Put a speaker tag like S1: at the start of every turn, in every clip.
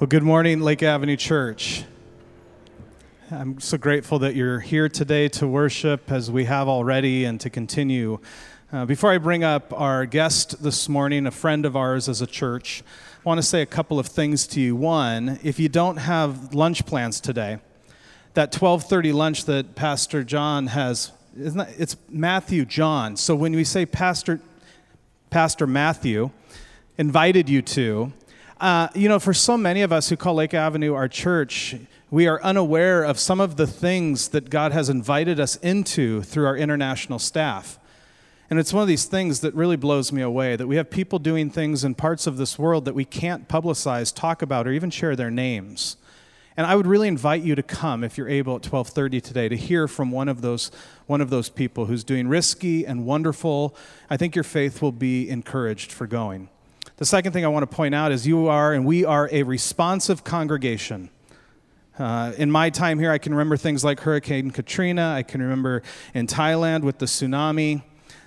S1: Well, good morning, Lake Avenue Church. I'm so grateful that you're here today to worship as we have already and to continue. Uh, before I bring up our guest this morning, a friend of ours as a church, I want to say a couple of things to you. One, if you don't have lunch plans today, that 12:30 lunch that Pastor John has, that, it's Matthew John. So when we say Pastor Pastor Matthew invited you to, uh, you know, for so many of us who call Lake Avenue our church, we are unaware of some of the things that God has invited us into through our international staff. And it's one of these things that really blows me away that we have people doing things in parts of this world that we can't publicize, talk about, or even share their names. And I would really invite you to come if you're able at 12:30 today to hear from one of those one of those people who's doing risky and wonderful. I think your faith will be encouraged for going. The second thing I want to point out is you are and we are a responsive congregation. Uh, in my time here, I can remember things like Hurricane Katrina. I can remember in Thailand with the tsunami.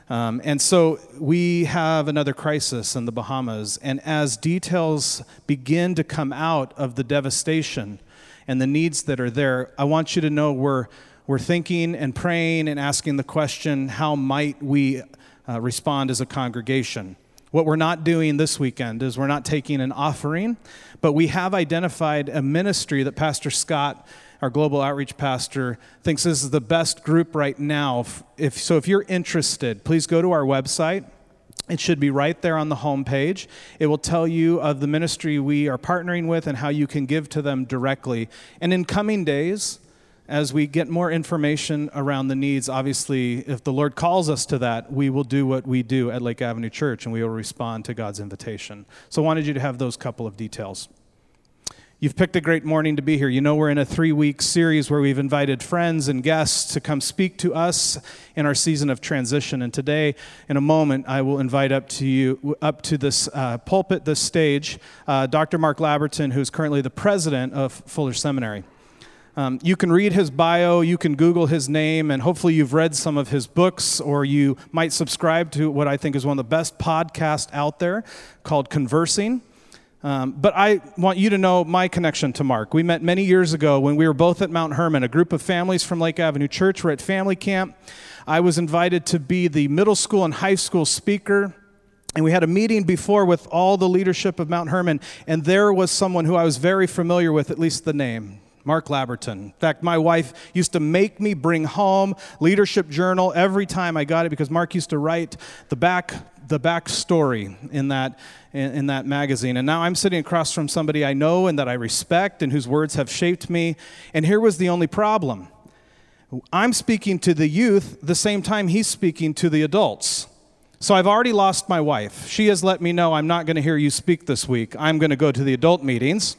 S1: Um, and so we have another crisis in the Bahamas. And as details begin to come out of the devastation and the needs that are there, I want you to know we're, we're thinking and praying and asking the question how might we uh, respond as a congregation? What we're not doing this weekend is we're not taking an offering, but we have identified a ministry that Pastor Scott, our global outreach pastor, thinks this is the best group right now. If, so if you're interested, please go to our website. It should be right there on the homepage. It will tell you of the ministry we are partnering with and how you can give to them directly. And in coming days, as we get more information around the needs, obviously, if the Lord calls us to that, we will do what we do at Lake Avenue Church and we will respond to God's invitation. So I wanted you to have those couple of details. You've picked a great morning to be here. You know, we're in a three week series where we've invited friends and guests to come speak to us in our season of transition. And today, in a moment, I will invite up to you, up to this uh, pulpit, this stage, uh, Dr. Mark Labberton, who's currently the president of Fuller Seminary. Um, you can read his bio, you can Google his name, and hopefully you've read some of his books, or you might subscribe to what I think is one of the best podcasts out there called Conversing. Um, but I want you to know my connection to Mark. We met many years ago when we were both at Mount Hermon. A group of families from Lake Avenue Church were at family camp. I was invited to be the middle school and high school speaker. And we had a meeting before with all the leadership of Mount Hermon, and there was someone who I was very familiar with, at least the name. Mark Labberton. In fact, my wife used to make me bring home Leadership Journal every time I got it because Mark used to write the back the back story in that in, in, that magazine. And now I'm sitting across from somebody I know and that I respect and whose words have shaped me. And here was the only problem. I'm speaking to the youth the same time he's speaking to the adults. So I've already lost my wife. She has let me know I'm not going to hear you speak this week. I'm going to go to the adult meetings.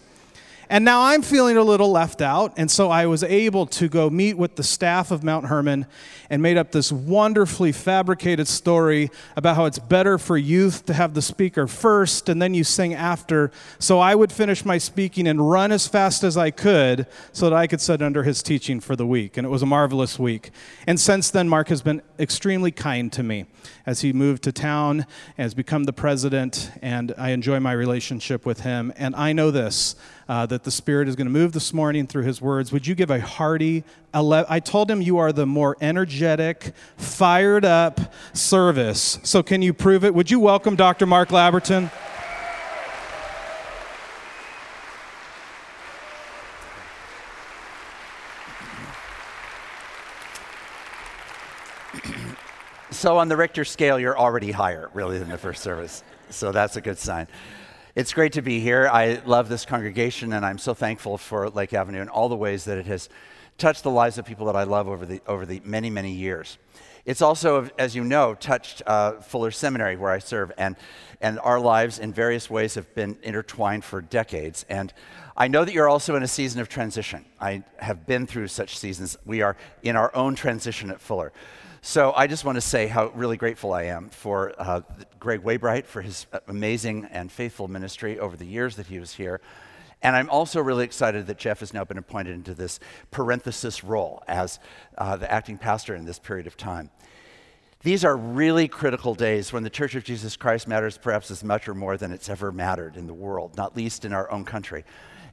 S1: And now I'm feeling a little left out. And so I was able to go meet with the staff of Mount Hermon and made up this wonderfully fabricated story about how it's better for youth to have the speaker first and then you sing after. So I would finish my speaking and run as fast as I could so that I could sit under his teaching for the week. And it was a marvelous week. And since then, Mark has been extremely kind to me as he moved to town, has become the president, and I enjoy my relationship with him. And I know this uh, that the Spirit is going to move this morning through His words. Would you give a hearty, ele- I told him you are the more energetic, fired up service. So can you prove it? Would you welcome Dr. Mark Labberton?
S2: So on the Richter scale, you're already higher, really, than the first service. So that's a good sign. It's great to be here. I love this congregation, and I'm so thankful for Lake Avenue and all the ways that it has touched the lives of people that I love over the, over the many, many years. It's also, as you know, touched uh, Fuller Seminary, where I serve, and, and our lives in various ways have been intertwined for decades. And I know that you're also in a season of transition. I have been through such seasons. We are in our own transition at Fuller. So I just want to say how really grateful I am for uh, Greg Waybright for his amazing and faithful ministry over the years that he was here. And I'm also really excited that Jeff has now been appointed into this parenthesis role as uh, the acting pastor in this period of time. These are really critical days when the Church of Jesus Christ matters perhaps as much or more than it's ever mattered in the world, not least in our own country.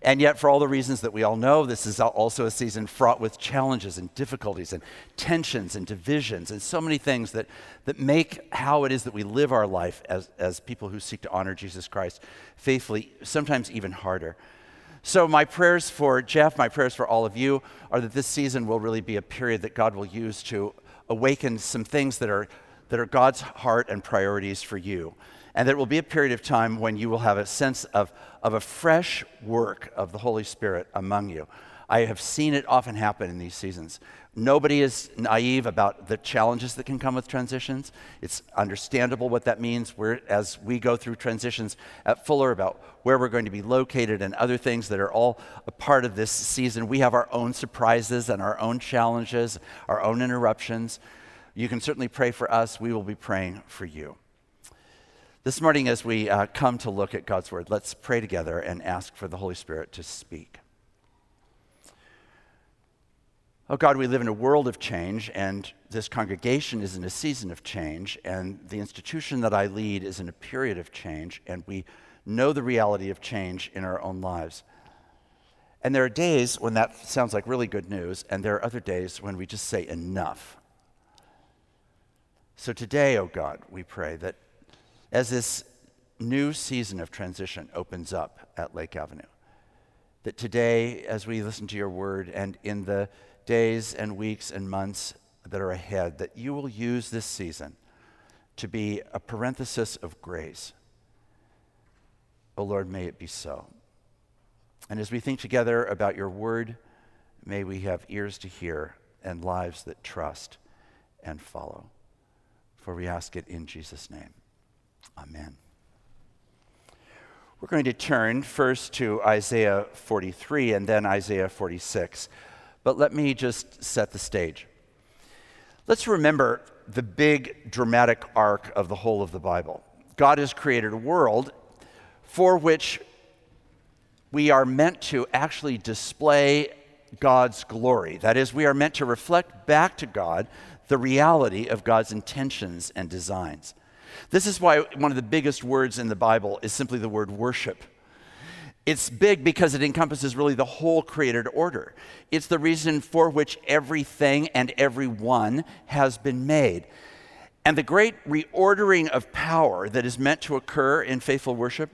S2: And yet, for all the reasons that we all know, this is also a season fraught with challenges and difficulties and tensions and divisions and so many things that, that make how it is that we live our life as, as people who seek to honor Jesus Christ faithfully sometimes even harder. So, my prayers for Jeff, my prayers for all of you are that this season will really be a period that God will use to awaken some things that are, that are God's heart and priorities for you. And there will be a period of time when you will have a sense of, of a fresh work of the Holy Spirit among you. I have seen it often happen in these seasons. Nobody is naive about the challenges that can come with transitions. It's understandable what that means we're, as we go through transitions at Fuller about where we're going to be located and other things that are all a part of this season. We have our own surprises and our own challenges, our own interruptions. You can certainly pray for us. We will be praying for you. This morning, as we uh, come to look at God's Word, let's pray together and ask for the Holy Spirit to speak. Oh God, we live in a world of change, and this congregation is in a season of change, and the institution that I lead is in a period of change, and we know the reality of change in our own lives. And there are days when that sounds like really good news, and there are other days when we just say enough. So today, oh God, we pray that as this new season of transition opens up at Lake Avenue. That today, as we listen to your word and in the days and weeks and months that are ahead, that you will use this season to be a parenthesis of grace. Oh Lord, may it be so. And as we think together about your word, may we have ears to hear and lives that trust and follow. For we ask it in Jesus' name. Amen. We're going to turn first to Isaiah 43 and then Isaiah 46. But let me just set the stage. Let's remember the big dramatic arc of the whole of the Bible. God has created a world for which we are meant to actually display God's glory. That is, we are meant to reflect back to God the reality of God's intentions and designs. This is why one of the biggest words in the Bible is simply the word worship. It's big because it encompasses really the whole created order. It's the reason for which everything and everyone has been made. And the great reordering of power that is meant to occur in faithful worship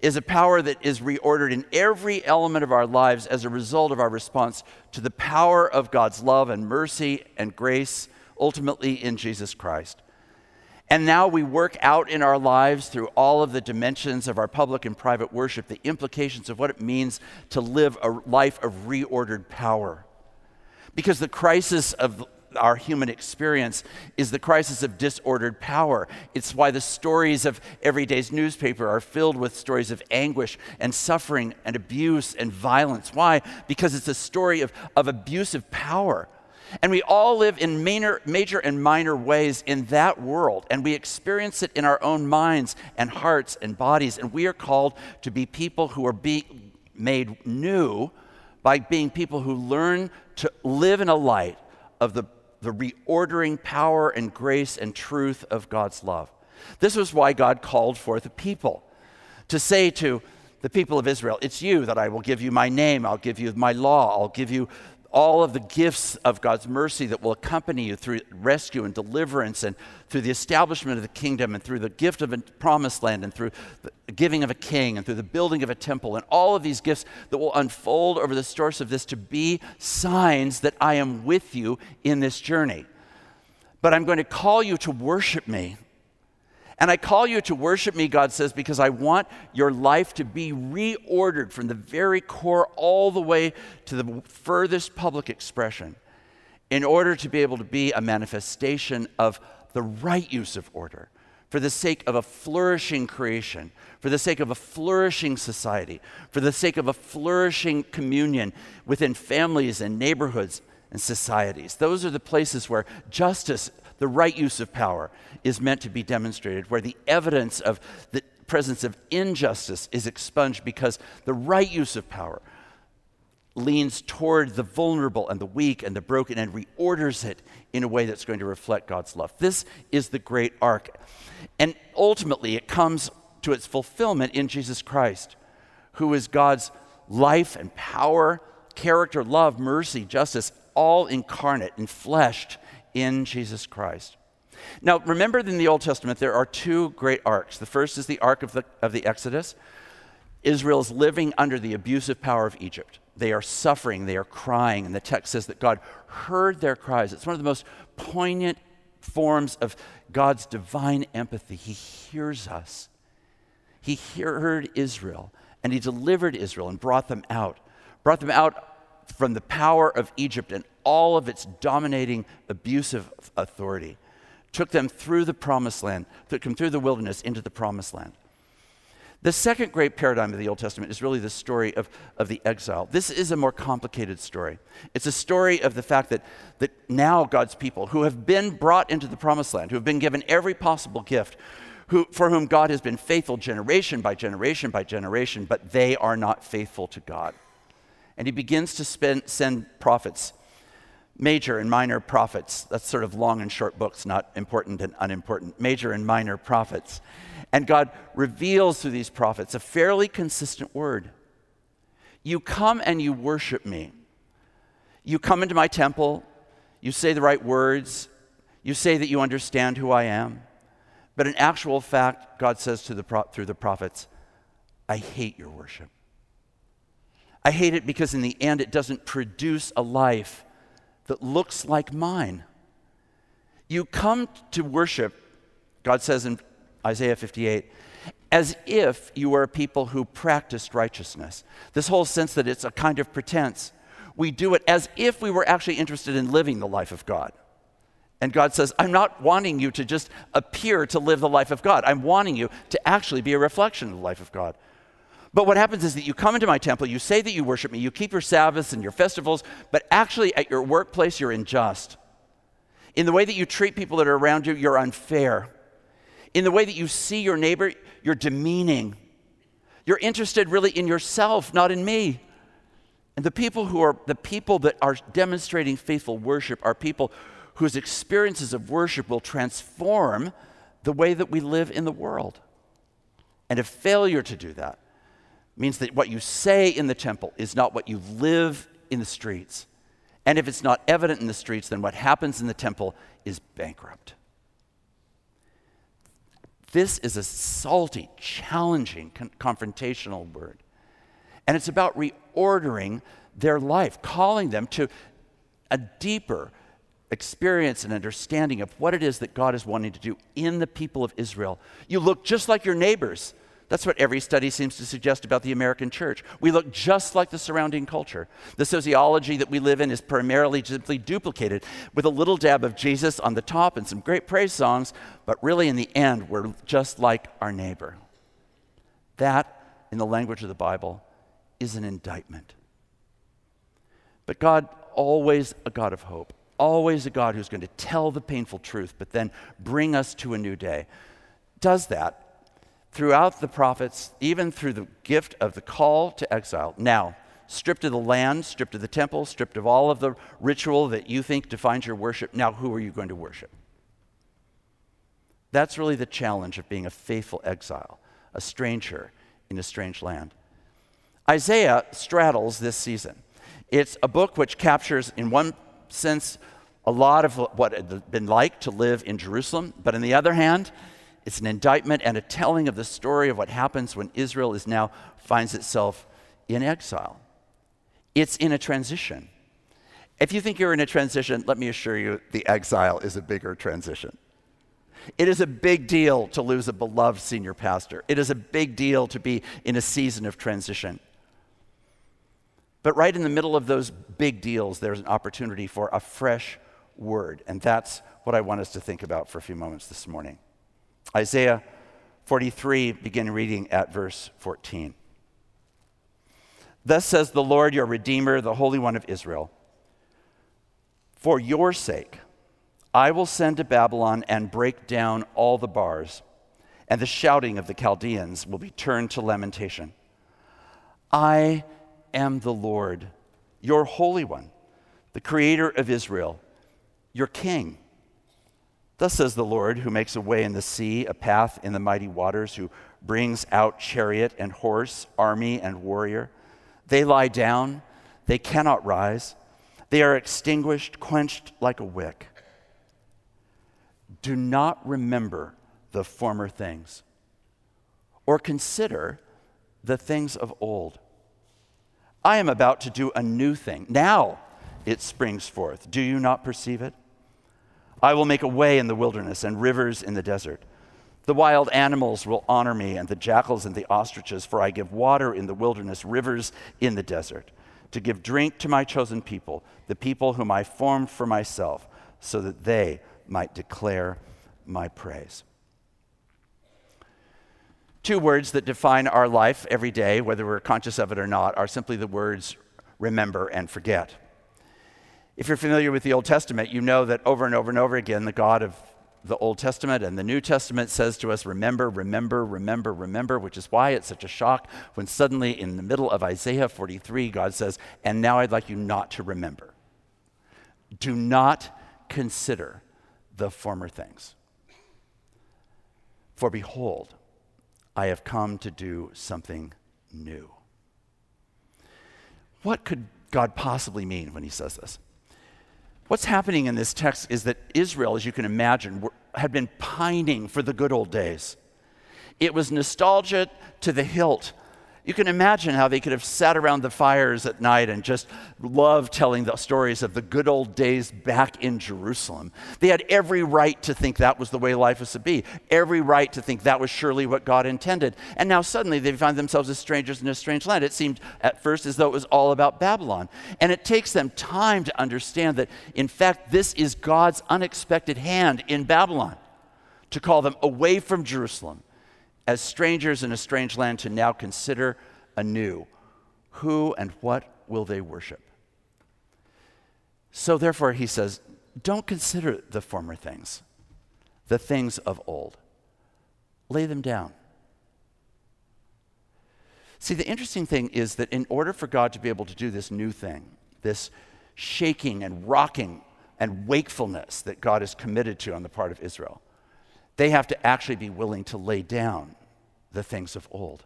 S2: is a power that is reordered in every element of our lives as a result of our response to the power of God's love and mercy and grace, ultimately in Jesus Christ. And now we work out in our lives through all of the dimensions of our public and private worship the implications of what it means to live a life of reordered power. Because the crisis of our human experience is the crisis of disordered power. It's why the stories of everyday's newspaper are filled with stories of anguish and suffering and abuse and violence. Why? Because it's a story of, of abusive power and we all live in major, major and minor ways in that world, and we experience it in our own minds and hearts and bodies. And we are called to be people who are being made new by being people who learn to live in a light of the, the reordering power and grace and truth of God's love. This was why God called forth a people to say to the people of Israel, It's you that I will give you my name, I'll give you my law, I'll give you all of the gifts of God's mercy that will accompany you through rescue and deliverance and through the establishment of the kingdom and through the gift of a promised land and through the giving of a king and through the building of a temple and all of these gifts that will unfold over the source of this to be signs that I am with you in this journey. But I'm going to call you to worship me and I call you to worship me, God says, because I want your life to be reordered from the very core all the way to the furthest public expression in order to be able to be a manifestation of the right use of order for the sake of a flourishing creation, for the sake of a flourishing society, for the sake of a flourishing communion within families and neighborhoods and societies. Those are the places where justice the right use of power is meant to be demonstrated, where the evidence of the presence of injustice is expunged because the right use of power leans toward the vulnerable and the weak and the broken and reorders it in a way that's going to reflect God's love. This is the great arc. And ultimately, it comes to its fulfillment in Jesus Christ, who is God's life and power, character, love, mercy, justice, all incarnate and fleshed in Jesus Christ. Now, remember in the Old Testament, there are two great arcs. The first is the arc of the, of the Exodus. Israel is living under the abusive power of Egypt. They are suffering, they are crying, and the text says that God heard their cries. It's one of the most poignant forms of God's divine empathy. He hears us. He heard Israel, and He delivered Israel and brought them out, brought them out from the power of Egypt and all of its dominating, abusive authority took them through the promised land, took them through the wilderness into the promised land. The second great paradigm of the Old Testament is really the story of, of the exile. This is a more complicated story. It's a story of the fact that, that now God's people, who have been brought into the promised land, who have been given every possible gift, who, for whom God has been faithful generation by generation by generation, but they are not faithful to God. And he begins to spend, send prophets major and minor prophets. That's sort of long and short books, not important and unimportant. Major and minor prophets. And God reveals through these prophets a fairly consistent word. You come and you worship me. You come into my temple, you say the right words, you say that you understand who I am. But in actual fact, God says to the pro- through the prophets, I hate your worship. I hate it because in the end, it doesn't produce a life that looks like mine. You come to worship, God says in Isaiah 58, as if you were a people who practiced righteousness. This whole sense that it's a kind of pretense. We do it as if we were actually interested in living the life of God. And God says, I'm not wanting you to just appear to live the life of God. I'm wanting you to actually be a reflection of the life of God. But what happens is that you come into my temple, you say that you worship me, you keep your Sabbaths and your festivals, but actually at your workplace, you're unjust. In the way that you treat people that are around you, you're unfair. In the way that you see your neighbor, you're demeaning. You're interested really in yourself, not in me. And the people who are the people that are demonstrating faithful worship are people whose experiences of worship will transform the way that we live in the world. And a failure to do that means that what you say in the temple is not what you live in the streets. And if it's not evident in the streets, then what happens in the temple is bankrupt. This is a salty, challenging, con- confrontational word. And it's about reordering their life, calling them to a deeper experience and understanding of what it is that God is wanting to do in the people of Israel. You look just like your neighbors. That's what every study seems to suggest about the American church. We look just like the surrounding culture. The sociology that we live in is primarily simply duplicated with a little dab of Jesus on the top and some great praise songs, but really in the end, we're just like our neighbor. That, in the language of the Bible, is an indictment. But God, always a God of hope, always a God who's going to tell the painful truth, but then bring us to a new day, does that throughout the prophets, even through the gift of the call to exile. Now, stripped of the land, stripped of the temple, stripped of all of the ritual that you think defines your worship, now who are you going to worship? That's really the challenge of being a faithful exile, a stranger in a strange land. Isaiah straddles this season. It's a book which captures, in one sense, a lot of what it had been like to live in Jerusalem, but on the other hand, it's an indictment and a telling of the story of what happens when Israel is now finds itself in exile. It's in a transition. If you think you're in a transition, let me assure you the exile is a bigger transition. It is a big deal to lose a beloved senior pastor. It is a big deal to be in a season of transition. But right in the middle of those big deals, there's an opportunity for a fresh word. And that's what I want us to think about for a few moments this morning. Isaiah 43, begin reading at verse 14. Thus says the Lord, your Redeemer, the Holy One of Israel For your sake, I will send to Babylon and break down all the bars, and the shouting of the Chaldeans will be turned to lamentation. I am the Lord, your Holy One, the Creator of Israel, your King. Thus says the Lord, who makes a way in the sea, a path in the mighty waters, who brings out chariot and horse, army and warrior. They lie down, they cannot rise. They are extinguished, quenched like a wick. Do not remember the former things or consider the things of old. I am about to do a new thing. Now it springs forth. Do you not perceive it? I will make a way in the wilderness and rivers in the desert. The wild animals will honor me, and the jackals and the ostriches, for I give water in the wilderness, rivers in the desert, to give drink to my chosen people, the people whom I formed for myself, so that they might declare my praise. Two words that define our life every day, whether we're conscious of it or not, are simply the words remember and forget. If you're familiar with the Old Testament, you know that over and over and over again, the God of the Old Testament and the New Testament says to us, remember, remember, remember, remember, which is why it's such a shock when suddenly in the middle of Isaiah 43, God says, and now I'd like you not to remember. Do not consider the former things. For behold, I have come to do something new. What could God possibly mean when he says this? What's happening in this text is that Israel, as you can imagine, had been pining for the good old days. It was nostalgia to the hilt you can imagine how they could have sat around the fires at night and just loved telling the stories of the good old days back in Jerusalem. They had every right to think that was the way life was to be, every right to think that was surely what God intended. And now suddenly they find themselves as strangers in a strange land. It seemed at first as though it was all about Babylon. And it takes them time to understand that, in fact, this is God's unexpected hand in Babylon to call them away from Jerusalem as strangers in a strange land to now consider anew who and what will they worship. So, therefore, he says, don't consider the former things, the things of old. Lay them down. See, the interesting thing is that in order for God to be able to do this new thing, this shaking and rocking and wakefulness that God is committed to on the part of Israel, they have to actually be willing to lay down the things of old.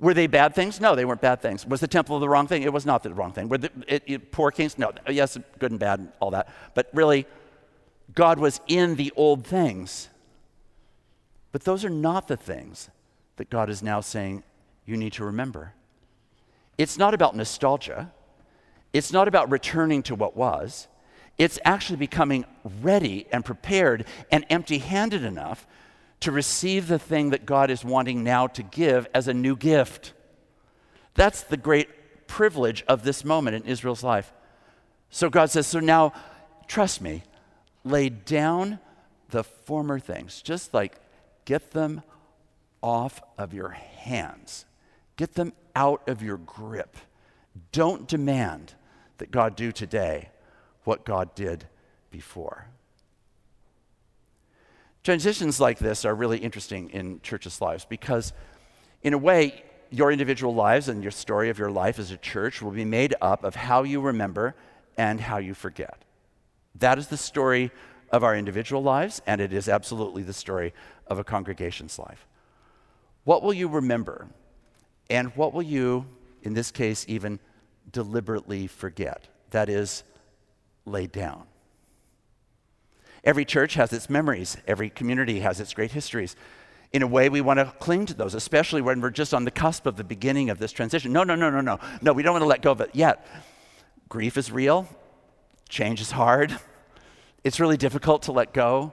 S2: Were they bad things? No, they weren't bad things. Was the temple the wrong thing? It was not the wrong thing. Were the it, it, poor kings? No. Yes, good and bad, and all that. But really, God was in the old things. But those are not the things that God is now saying you need to remember. It's not about nostalgia. It's not about returning to what was. It's actually becoming ready and prepared and empty handed enough to receive the thing that God is wanting now to give as a new gift. That's the great privilege of this moment in Israel's life. So God says, So now, trust me, lay down the former things, just like get them off of your hands, get them out of your grip. Don't demand that God do today what God did before. Transitions like this are really interesting in churches' lives because, in a way, your individual lives and your story of your life as a church will be made up of how you remember and how you forget. That is the story of our individual lives, and it is absolutely the story of a congregation's life. What will you remember? And what will you, in this case, even deliberately forget? That is, lay down. Every church has its memories, every community has its great histories. In a way, we want to cling to those, especially when we're just on the cusp of the beginning of this transition. No, no, no, no, no. No, we don't want to let go of it yet. Grief is real, change is hard. It's really difficult to let go.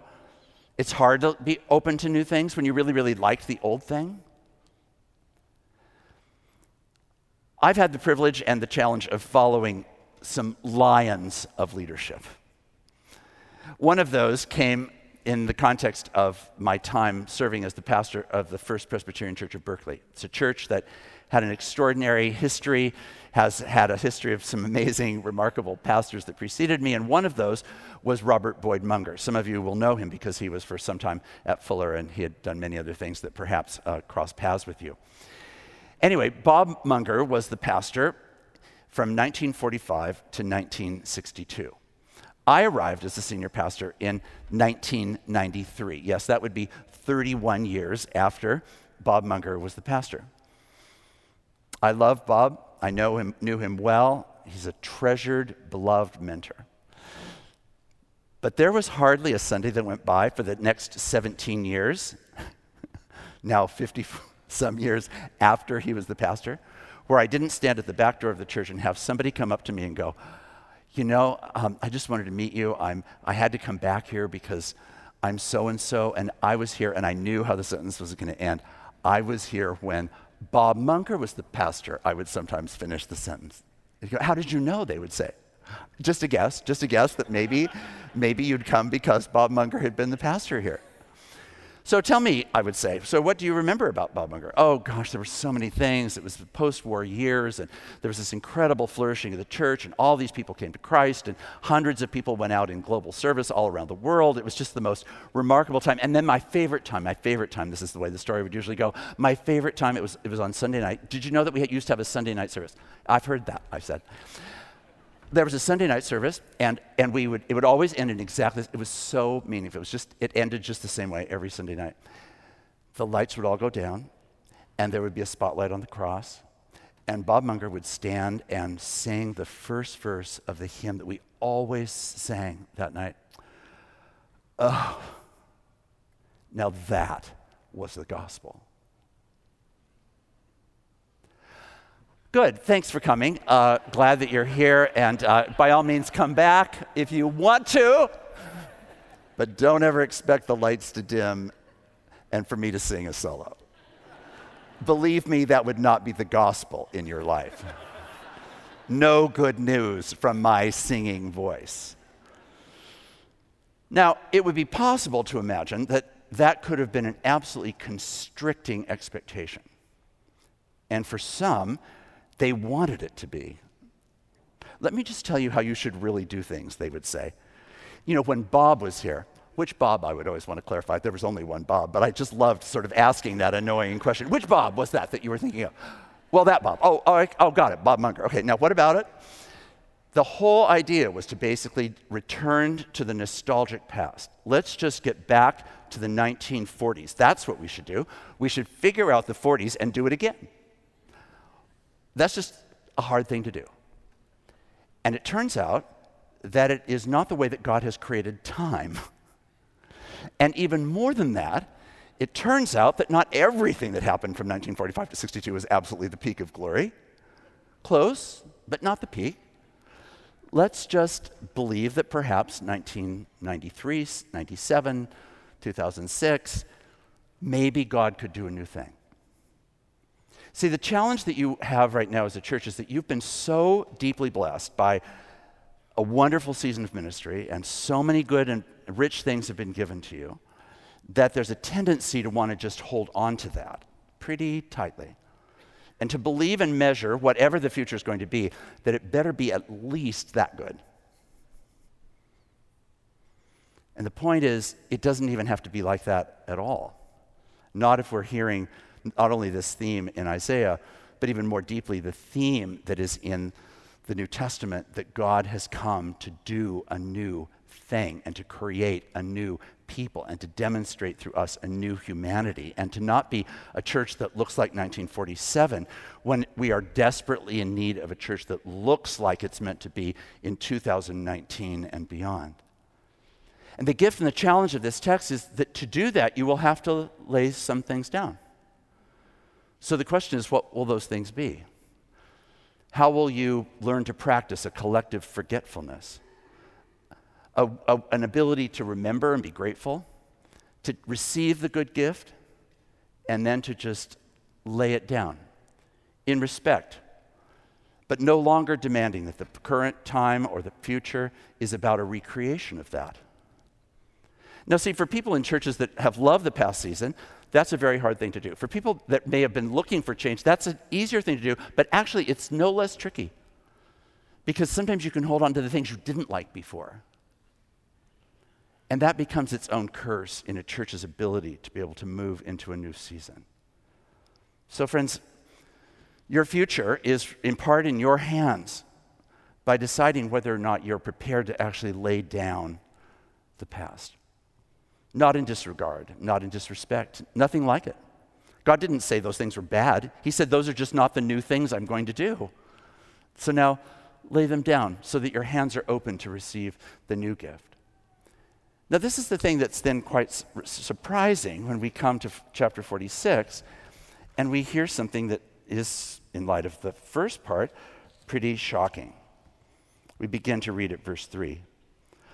S2: It's hard to be open to new things when you really, really liked the old thing. I've had the privilege and the challenge of following some lions of leadership. One of those came in the context of my time serving as the pastor of the First Presbyterian Church of Berkeley. It's a church that had an extraordinary history, has had a history of some amazing, remarkable pastors that preceded me, and one of those was Robert Boyd Munger. Some of you will know him because he was for some time at Fuller and he had done many other things that perhaps uh, cross paths with you. Anyway, Bob Munger was the pastor from 1945 to 1962. I arrived as a senior pastor in 1993. Yes, that would be 31 years after Bob Munger was the pastor. I love Bob. I know him, knew him well. He's a treasured, beloved mentor. But there was hardly a Sunday that went by for the next 17 years, now 50 some years after he was the pastor, where I didn't stand at the back door of the church and have somebody come up to me and go, You know, um, I just wanted to meet you. I'm, I had to come back here because I'm so and so, and I was here and I knew how the sentence was going to end. I was here when Bob Munger was the pastor. I would sometimes finish the sentence. Go, how did you know? They would say. Just a guess, just a guess that maybe, maybe you'd come because Bob Munger had been the pastor here. So tell me, I would say, so what do you remember about Bob Munger? Oh gosh, there were so many things. It was the post war years, and there was this incredible flourishing of the church, and all these people came to Christ, and hundreds of people went out in global service all around the world. It was just the most remarkable time. And then my favorite time, my favorite time, this is the way the story would usually go. My favorite time, it was, it was on Sunday night. Did you know that we used to have a Sunday night service? I've heard that, I said there was a Sunday night service, and, and we would, it would always end in exactly, it was so meaningful. It was just, it ended just the same way every Sunday night. The lights would all go down, and there would be a spotlight on the cross, and Bob Munger would stand and sing the first verse of the hymn that we always sang that night. Oh, now that was the gospel. Good. Thanks for coming. Uh, glad that you're here. And uh, by all means, come back if you want to. But don't ever expect the lights to dim and for me to sing a solo. Believe me, that would not be the gospel in your life. No good news from my singing voice. Now, it would be possible to imagine that that could have been an absolutely constricting expectation. And for some, they wanted it to be. Let me just tell you how you should really do things, they would say. You know, when Bob was here, which Bob I would always want to clarify, there was only one Bob, but I just loved sort of asking that annoying question. Which Bob was that that you were thinking of? Well, that Bob. Oh, oh, oh got it, Bob Munger. Okay, now what about it? The whole idea was to basically return to the nostalgic past. Let's just get back to the 1940s. That's what we should do. We should figure out the 40s and do it again. That's just a hard thing to do. And it turns out that it is not the way that God has created time. And even more than that, it turns out that not everything that happened from 1945 to 62 was absolutely the peak of glory. Close, but not the peak. Let's just believe that perhaps 1993, 97, 2006, maybe God could do a new thing. See, the challenge that you have right now as a church is that you've been so deeply blessed by a wonderful season of ministry, and so many good and rich things have been given to you that there's a tendency to want to just hold on to that pretty tightly. And to believe and measure whatever the future is going to be, that it better be at least that good. And the point is, it doesn't even have to be like that at all. Not if we're hearing not only this theme in Isaiah, but even more deeply, the theme that is in the New Testament that God has come to do a new thing and to create a new people and to demonstrate through us a new humanity and to not be a church that looks like 1947 when we are desperately in need of a church that looks like it's meant to be in 2019 and beyond. And the gift and the challenge of this text is that to do that, you will have to lay some things down. So the question is what will those things be? How will you learn to practice a collective forgetfulness? A, a, an ability to remember and be grateful, to receive the good gift, and then to just lay it down in respect, but no longer demanding that the current time or the future is about a recreation of that. Now, see, for people in churches that have loved the past season, that's a very hard thing to do. For people that may have been looking for change, that's an easier thing to do, but actually it's no less tricky. Because sometimes you can hold on to the things you didn't like before. And that becomes its own curse in a church's ability to be able to move into a new season. So, friends, your future is in part in your hands by deciding whether or not you're prepared to actually lay down the past. Not in disregard, not in disrespect, nothing like it. God didn't say those things were bad. He said, Those are just not the new things I'm going to do. So now lay them down so that your hands are open to receive the new gift. Now, this is the thing that's then quite su- surprising when we come to chapter 46 and we hear something that is, in light of the first part, pretty shocking. We begin to read at verse 3.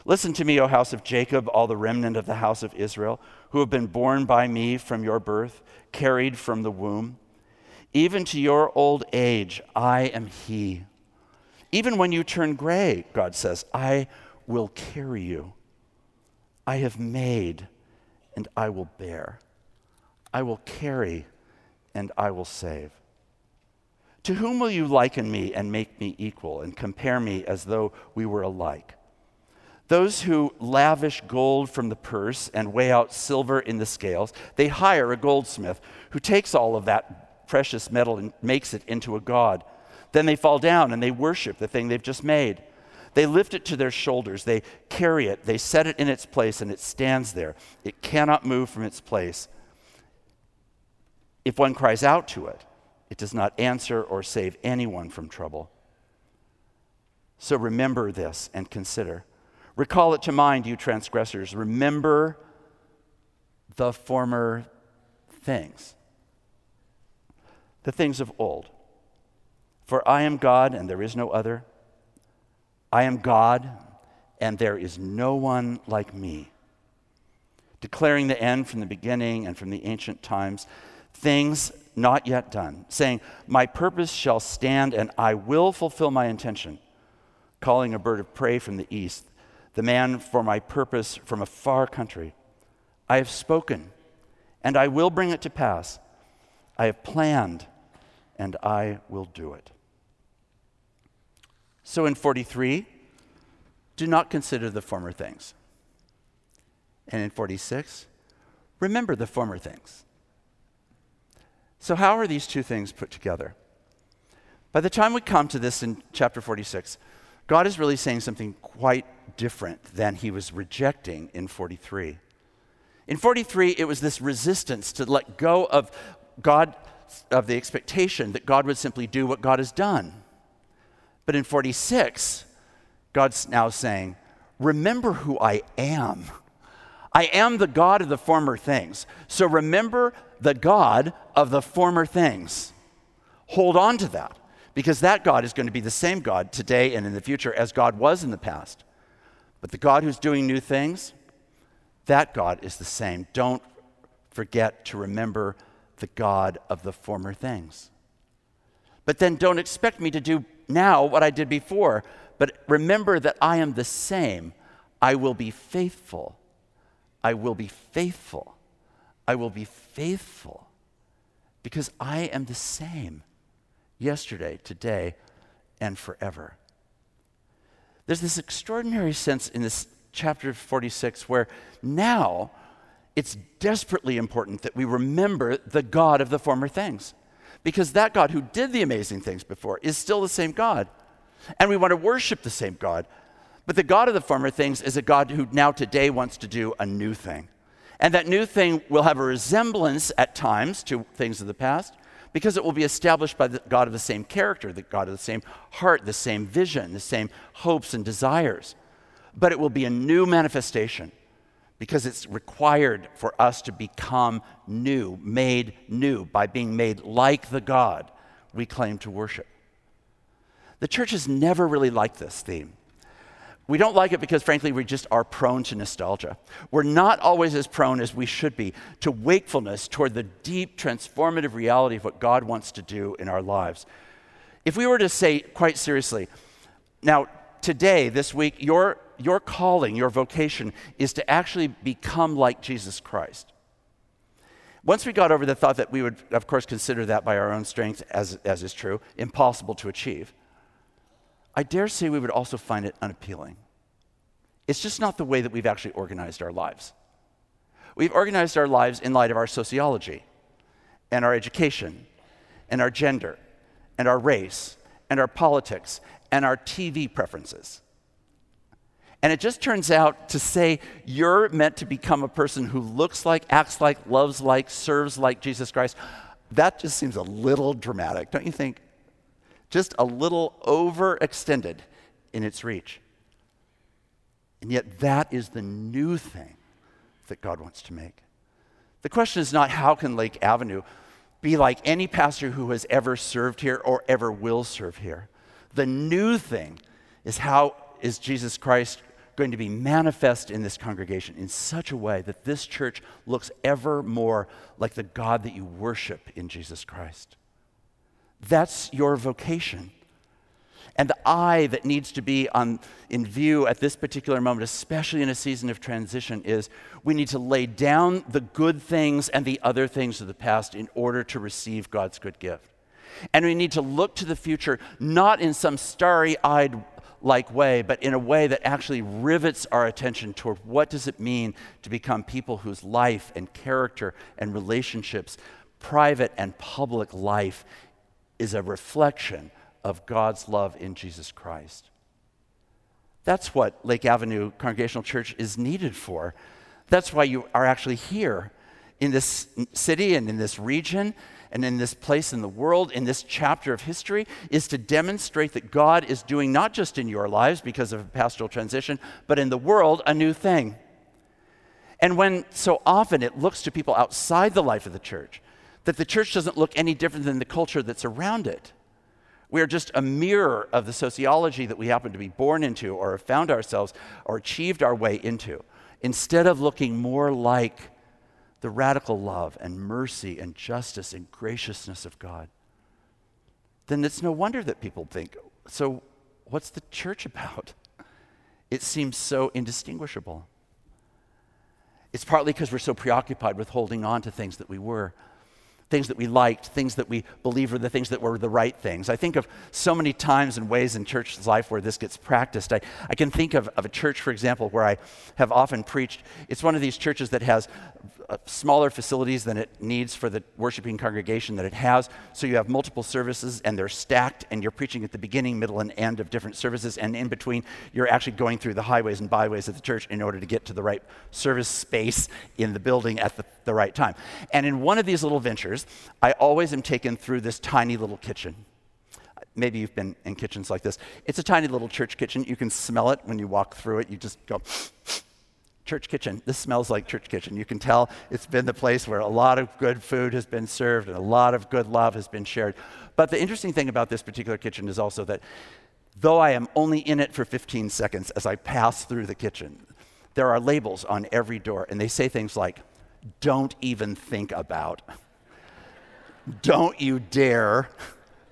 S2: Listen to me, O house of Jacob, all the remnant of the house of Israel, who have been born by me from your birth, carried from the womb. Even to your old age, I am He. Even when you turn gray, God says, I will carry you. I have made, and I will bear. I will carry, and I will save. To whom will you liken me and make me equal and compare me as though we were alike? Those who lavish gold from the purse and weigh out silver in the scales, they hire a goldsmith who takes all of that precious metal and makes it into a god. Then they fall down and they worship the thing they've just made. They lift it to their shoulders, they carry it, they set it in its place, and it stands there. It cannot move from its place. If one cries out to it, it does not answer or save anyone from trouble. So remember this and consider. Recall it to mind, you transgressors. Remember the former things, the things of old. For I am God and there is no other. I am God and there is no one like me. Declaring the end from the beginning and from the ancient times, things not yet done, saying, My purpose shall stand and I will fulfill my intention. Calling a bird of prey from the east, the man for my purpose from a far country. I have spoken and I will bring it to pass. I have planned and I will do it. So in 43, do not consider the former things. And in 46, remember the former things. So, how are these two things put together? By the time we come to this in chapter 46, God is really saying something quite different than he was rejecting in 43. In 43, it was this resistance to let go of God, of the expectation that God would simply do what God has done. But in 46, God's now saying, Remember who I am. I am the God of the former things. So remember the God of the former things. Hold on to that because that God is going to be the same God today and in the future as God was in the past. But the God who's doing new things, that God is the same. Don't forget to remember the God of the former things. But then don't expect me to do now what I did before, but remember that I am the same. I will be faithful. I will be faithful. I will be faithful because I am the same yesterday, today, and forever. There's this extraordinary sense in this chapter 46 where now it's desperately important that we remember the God of the former things. Because that God who did the amazing things before is still the same God. And we want to worship the same God. But the God of the former things is a God who now today wants to do a new thing. And that new thing will have a resemblance at times to things of the past because it will be established by the God of the same character, the God of the same heart, the same vision, the same hopes and desires. But it will be a new manifestation because it's required for us to become new, made new by being made like the God we claim to worship. The church has never really liked this theme. We don't like it because, frankly, we just are prone to nostalgia. We're not always as prone as we should be to wakefulness toward the deep, transformative reality of what God wants to do in our lives. If we were to say quite seriously, now, today, this week, your, your calling, your vocation is to actually become like Jesus Christ. Once we got over the thought that we would, of course, consider that by our own strength, as, as is true, impossible to achieve, I dare say we would also find it unappealing. It's just not the way that we've actually organized our lives. We've organized our lives in light of our sociology and our education and our gender and our race and our politics and our TV preferences. And it just turns out to say you're meant to become a person who looks like, acts like, loves like, serves like Jesus Christ, that just seems a little dramatic, don't you think? Just a little overextended in its reach. And yet, that is the new thing that God wants to make. The question is not how can Lake Avenue be like any pastor who has ever served here or ever will serve here. The new thing is how is Jesus Christ going to be manifest in this congregation in such a way that this church looks ever more like the God that you worship in Jesus Christ. That's your vocation. And the eye that needs to be on, in view at this particular moment, especially in a season of transition, is we need to lay down the good things and the other things of the past in order to receive God's good gift. And we need to look to the future not in some starry eyed like way, but in a way that actually rivets our attention toward what does it mean to become people whose life and character and relationships, private and public life, is a reflection of God's love in Jesus Christ. That's what Lake Avenue Congregational Church is needed for. That's why you are actually here in this city and in this region and in this place in the world, in this chapter of history, is to demonstrate that God is doing not just in your lives because of a pastoral transition, but in the world a new thing. And when so often it looks to people outside the life of the church, that the church doesn't look any different than the culture that's around it. We are just a mirror of the sociology that we happen to be born into or have found ourselves or achieved our way into, instead of looking more like the radical love and mercy and justice and graciousness of God, then it's no wonder that people think, so what's the church about? It seems so indistinguishable. It's partly because we're so preoccupied with holding on to things that we were things that we liked, things that we believed were the things that were the right things. I think of so many times and ways in church life where this gets practiced. I, I can think of, of a church, for example, where I have often preached. It's one of these churches that has uh, smaller facilities than it needs for the worshiping congregation that it has. So you have multiple services and they're stacked, and you're preaching at the beginning, middle, and end of different services. And in between, you're actually going through the highways and byways of the church in order to get to the right service space in the building at the, the right time. And in one of these little ventures, I always am taken through this tiny little kitchen. Maybe you've been in kitchens like this. It's a tiny little church kitchen. You can smell it when you walk through it. You just go, church kitchen. This smells like church kitchen. You can tell it's been the place where a lot of good food has been served and a lot of good love has been shared. But the interesting thing about this particular kitchen is also that though I am only in it for 15 seconds as I pass through the kitchen, there are labels on every door and they say things like, don't even think about, don't you dare,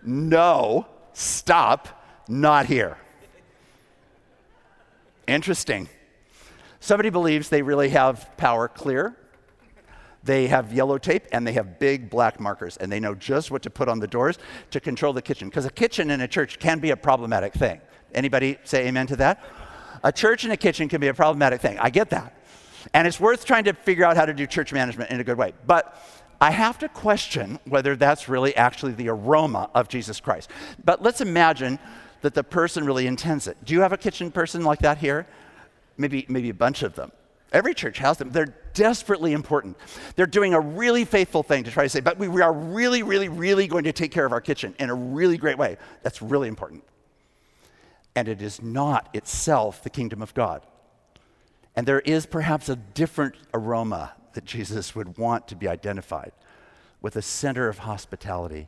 S2: no, stop, not here. Interesting. Somebody believes they really have power clear. They have yellow tape and they have big black markers, and they know just what to put on the doors to control the kitchen. Because a kitchen in a church can be a problematic thing. Anybody say amen to that? A church and a kitchen can be a problematic thing. I get that. And it's worth trying to figure out how to do church management in a good way. But I have to question whether that's really actually the aroma of Jesus Christ. But let's imagine that the person really intends it. Do you have a kitchen person like that here? Maybe, maybe a bunch of them. Every church has them. They're desperately important. They're doing a really faithful thing to try to say, but we, we are really, really, really going to take care of our kitchen in a really great way. That's really important. And it is not itself the kingdom of God. And there is perhaps a different aroma that Jesus would want to be identified with a center of hospitality.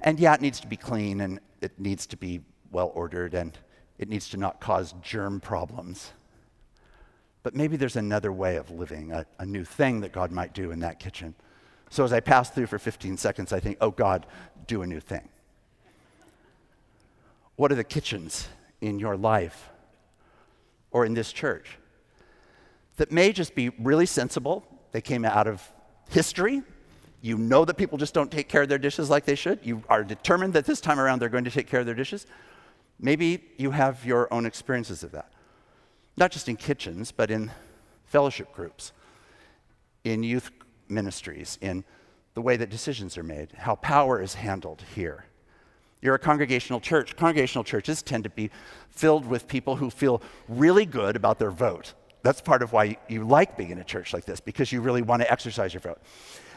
S2: And yeah, it needs to be clean and it needs to be well ordered and it needs to not cause germ problems. But maybe there's another way of living, a, a new thing that God might do in that kitchen. So as I pass through for 15 seconds, I think, oh, God, do a new thing. What are the kitchens in your life or in this church that may just be really sensible? They came out of history. You know that people just don't take care of their dishes like they should. You are determined that this time around they're going to take care of their dishes. Maybe you have your own experiences of that not just in kitchens, but in fellowship groups, in youth ministries, in the way that decisions are made, how power is handled here. You're a congregational church. Congregational churches tend to be filled with people who feel really good about their vote. That's part of why you like being in a church like this, because you really want to exercise your vote.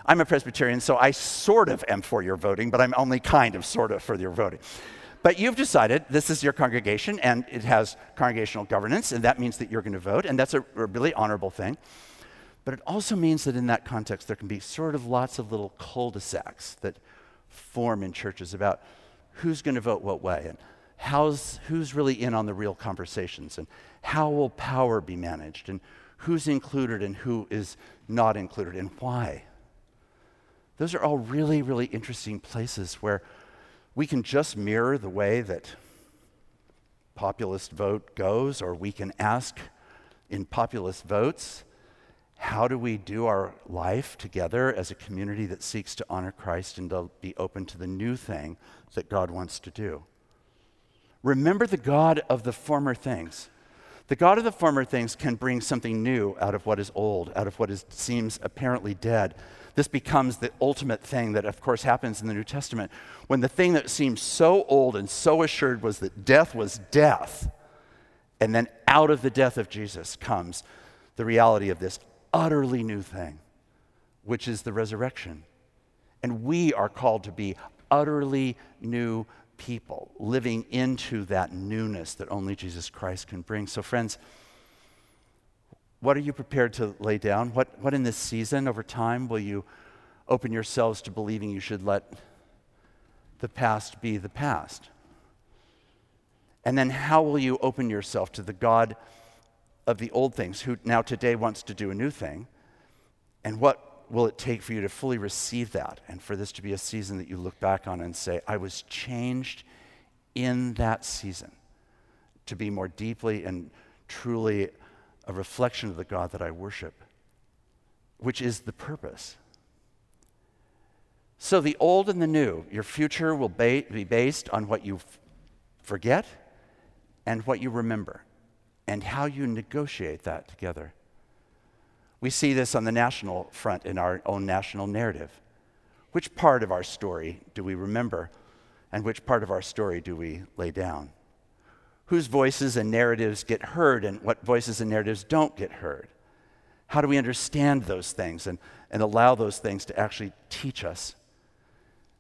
S2: I'm a Presbyterian, so I sort of am for your voting, but I'm only kind of sort of for your voting. But you've decided this is your congregation and it has congregational governance, and that means that you're going to vote, and that's a, really honorable thing. But it also means that in that context, there can be sort of lots of little cul de sacs that form in churches about who's going to vote what way and how's, who's really in on the real conversations and how will power be managed and who's included and who is not included and why. Those are all really, really interesting places where we can just mirror the way that populist vote goes, or we can ask in populist votes, how do we do our life together as a community that seeks to honor Christ and to be open to the new thing that God wants to do? Remember the God of the former things. The God of the former things can bring something new out of what is old, out of what is, seems apparently dead. This becomes the ultimate thing that, of course, happens in the New Testament. When the thing that seemed so old and so assured was that death was death, and then out of the death of Jesus comes the reality of this utterly new thing, which is the resurrection. And we are called to be utterly new people, living into that newness that only Jesus Christ can bring. So, friends, what are you prepared to lay down? What, what in this season over time will you open yourselves to believing you should let the past be the past? And then how will you open yourself to the God of the old things who now today wants to do a new thing? And what will it take for you to fully receive that and for this to be a season that you look back on and say, I was changed in that season to be more deeply and truly a reflection of the God that I worship, which is the purpose. So, the old and the new, your future will ba- be based on what you f- forget and what you remember, and how you negotiate that together. We see this on the national front in our own national narrative. Which part of our story do we remember, and which part of our story do we lay down? whose voices and narratives get heard and what voices and narratives don't get heard. How do we understand those things and, and allow those things to actually teach us?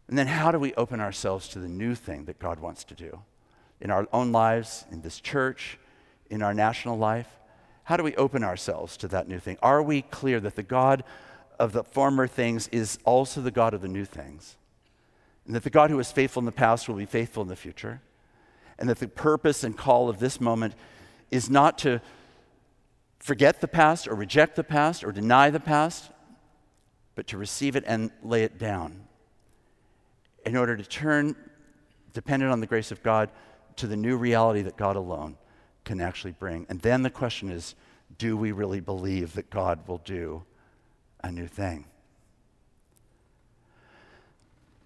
S2: And then how do we open ourselves to the new thing that God wants to do in our own lives, in this church, in our national life? How do we open ourselves to that new thing? Are we clear that the God of the former things is also the God of the new things? And that the God who was faithful in the past will be faithful in the future? and that the purpose and call of this moment is not to forget the past or reject the past or deny the past, but to receive it and lay it down in order to turn, dependent on the grace of God, to the new reality that God alone can actually bring. And then the question is do we really believe that God will do a new thing?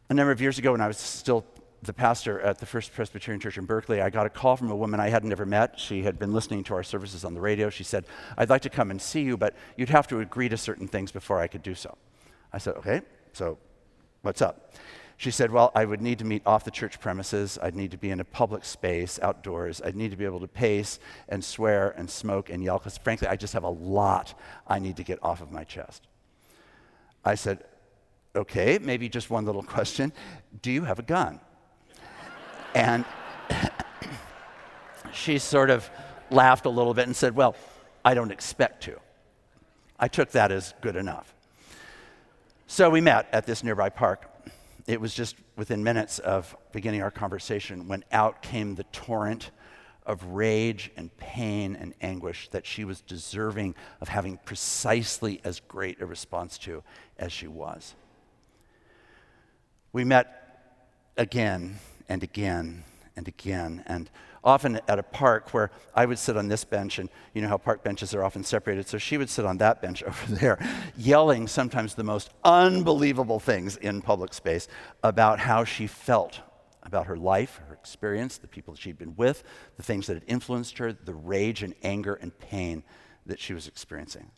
S2: A number of years ago, when I was still the pastor at the First Presbyterian Church in Berkeley, I got a call from a woman I had never met. She had been listening to our services on the radio. She said, I'd like to come and see you, but you'd have to agree to certain things before I could do so. I said, Okay, so what's up? She said, Well, I would need to meet off the church premises. I'd need to be in a public space, outdoors. I'd need to be able to pace and swear and smoke and yell, because frankly, I just have a lot I need to get off of my chest. I said, Okay, maybe just one little question. Do you have a gun? And she sort of laughed a little bit and said, Well, I don't expect to. I took that as good enough. So we met at this nearby park. It was just within minutes of beginning our conversation when out came the torrent of rage and pain and anguish that she was deserving of having precisely as great a response to as she was. We met again and again and again. And often at a park where I would sit on this bench, and you know how park benches are often separated, so she would sit on that bench over there, yelling sometimes the most unbelievable things in public space about how she felt about her life, her experience, the people that she'd been with, the things that had influenced her, the rage and anger and pain that she was experiencing.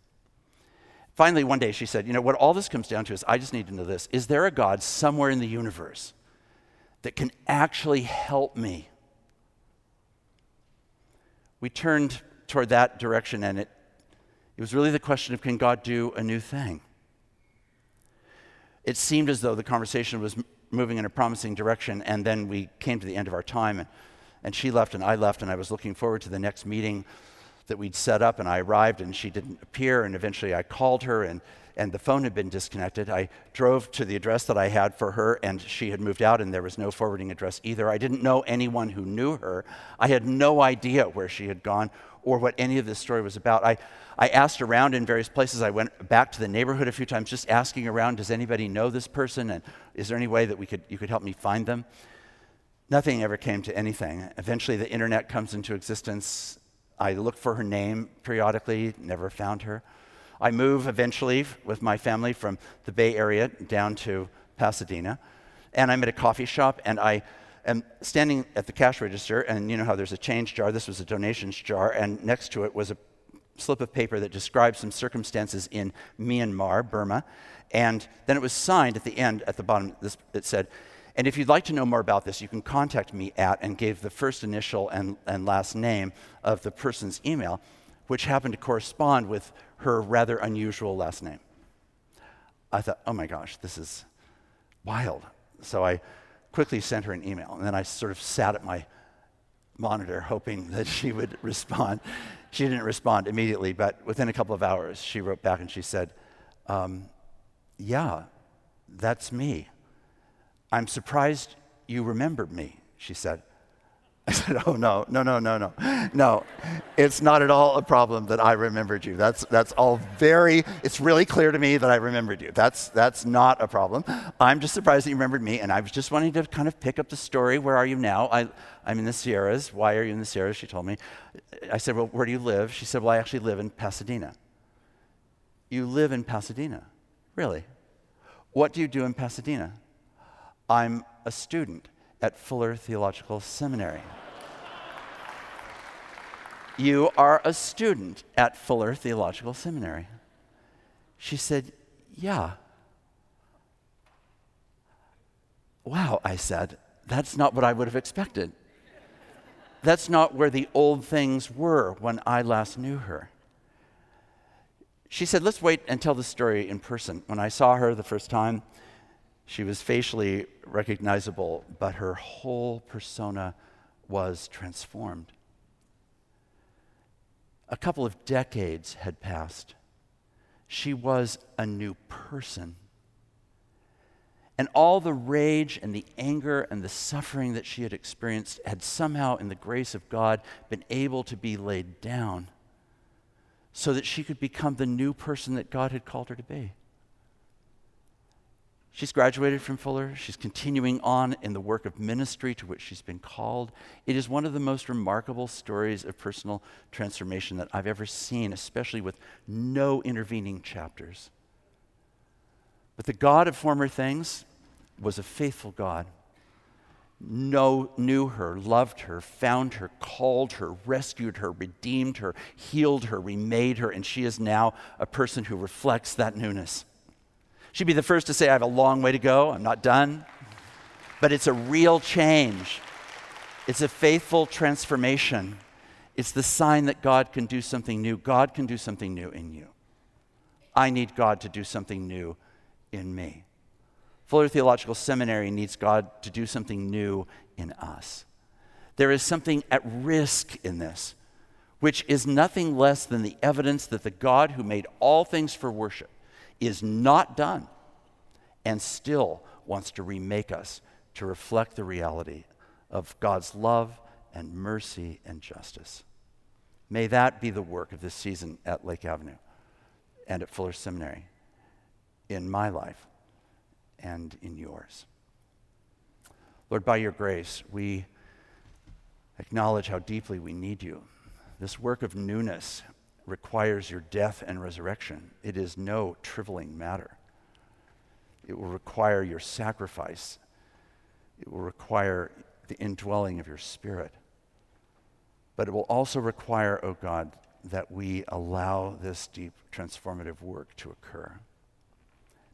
S2: Finally, one day she said, You know, what all this comes down to is I just need to know this. Is there a God somewhere in the universe that can actually help me. We turned toward that direction, and it, it was really the question of can God do a new thing? It seemed as though the conversation was moving in a promising direction, and then we came to the end of our time, and, and she left, and I left, and I was looking forward to the next meeting that we'd set up, and I arrived, and she didn't appear, and eventually I called her, and and the phone had been disconnected. I drove to the address that I had for her, and she had moved out, and there was no forwarding address either. I didn't know anyone who knew her. I had no idea where she had gone or what any of this story was about. I, I asked around in various places. I went back to the neighborhood a few times just asking around, does anybody know this person? And is there any way that we could, you could help me find them? Nothing ever came to anything. Eventually, the internet comes into existence. I looked for her name periodically, never found her. I move eventually with my family from the Bay Area down to Pasadena, and I'm at a coffee shop, and I am standing at the cash register, and you know how there's a change jar. This was a donations jar, and next to it was a slip of paper that described some circumstances in Myanmar, Burma, and then it was signed at the end, at the bottom, this, it said, and if you'd like to know more about this, you can contact me at, and gave the first initial and, and last name of the person's email, which happened to correspond with her rather unusual last name. I thought, oh my gosh, this is wild. So I quickly sent her an email, and then I sort of sat at my monitor hoping that she would respond. She didn't respond immediately, but within a couple of hours, she wrote back and she said, um, Yeah, that's me. I'm surprised you remembered me, she said. I said, Oh, no, no, no, no, no. No, it's not at all a problem that I remembered you. That's, that's all very, it's really clear to me that I remembered you. That's, that's not a problem. I'm just surprised that you remembered me, and I was just wanting to kind of pick up the story. Where are you now? I, I'm in the Sierras. Why are you in the Sierras? She told me. I said, Well, where do you live? She said, Well, I actually live in Pasadena. You live in Pasadena? Really? What do you do in Pasadena? I'm a student at Fuller Theological Seminary. you are a student at Fuller Theological Seminary. She said, Yeah. Wow, I said, that's not what I would have expected. That's not where the old things were when I last knew her. She said, Let's wait and tell the story in person. When I saw her the first time, she was facially recognizable, but her whole persona was transformed. A couple of decades had passed. She was a new person. And all the rage and the anger and the suffering that she had experienced had somehow, in the grace of God, been able to be laid down so that she could become the new person that God had called her to be. She's graduated from Fuller. She's continuing on in the work of ministry to which she's been called. It is one of the most remarkable stories of personal transformation that I've ever seen, especially with no intervening chapters. But the God of former things was a faithful God. Know, knew her, loved her, found her, called her, rescued her, redeemed her, healed her, remade her, and she is now a person who reflects that newness. She'd be the first to say, I have a long way to go, I'm not done. But it's a real change, it's a faithful transformation. It's the sign that God can do something new. God can do something new in you. I need God to do something new in me. Fuller Theological Seminary needs God to do something new in us. There is something at risk in this, which is nothing less than the evidence that the God who made all things for worship is not done and still wants to remake us to reflect the reality of God's love and mercy and justice. May that be the work of this season at Lake Avenue and at Fuller Seminary in my life and in yours. Lord, by your grace, we acknowledge how deeply we need you. This work of newness requires your death and resurrection. It is no trivialing matter. It will require your sacrifice. It will require the indwelling of your spirit. But it will also require, O oh God, that we allow this deep transformative work to occur.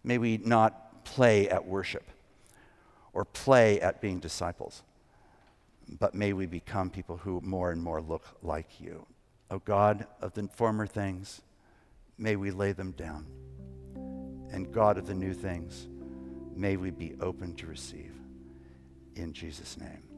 S2: May we not play at worship or play at being disciples, but may we become people who more and more look like you. O God of the former things, may we lay them down. And God of the new things, may we be open to receive. In Jesus' name.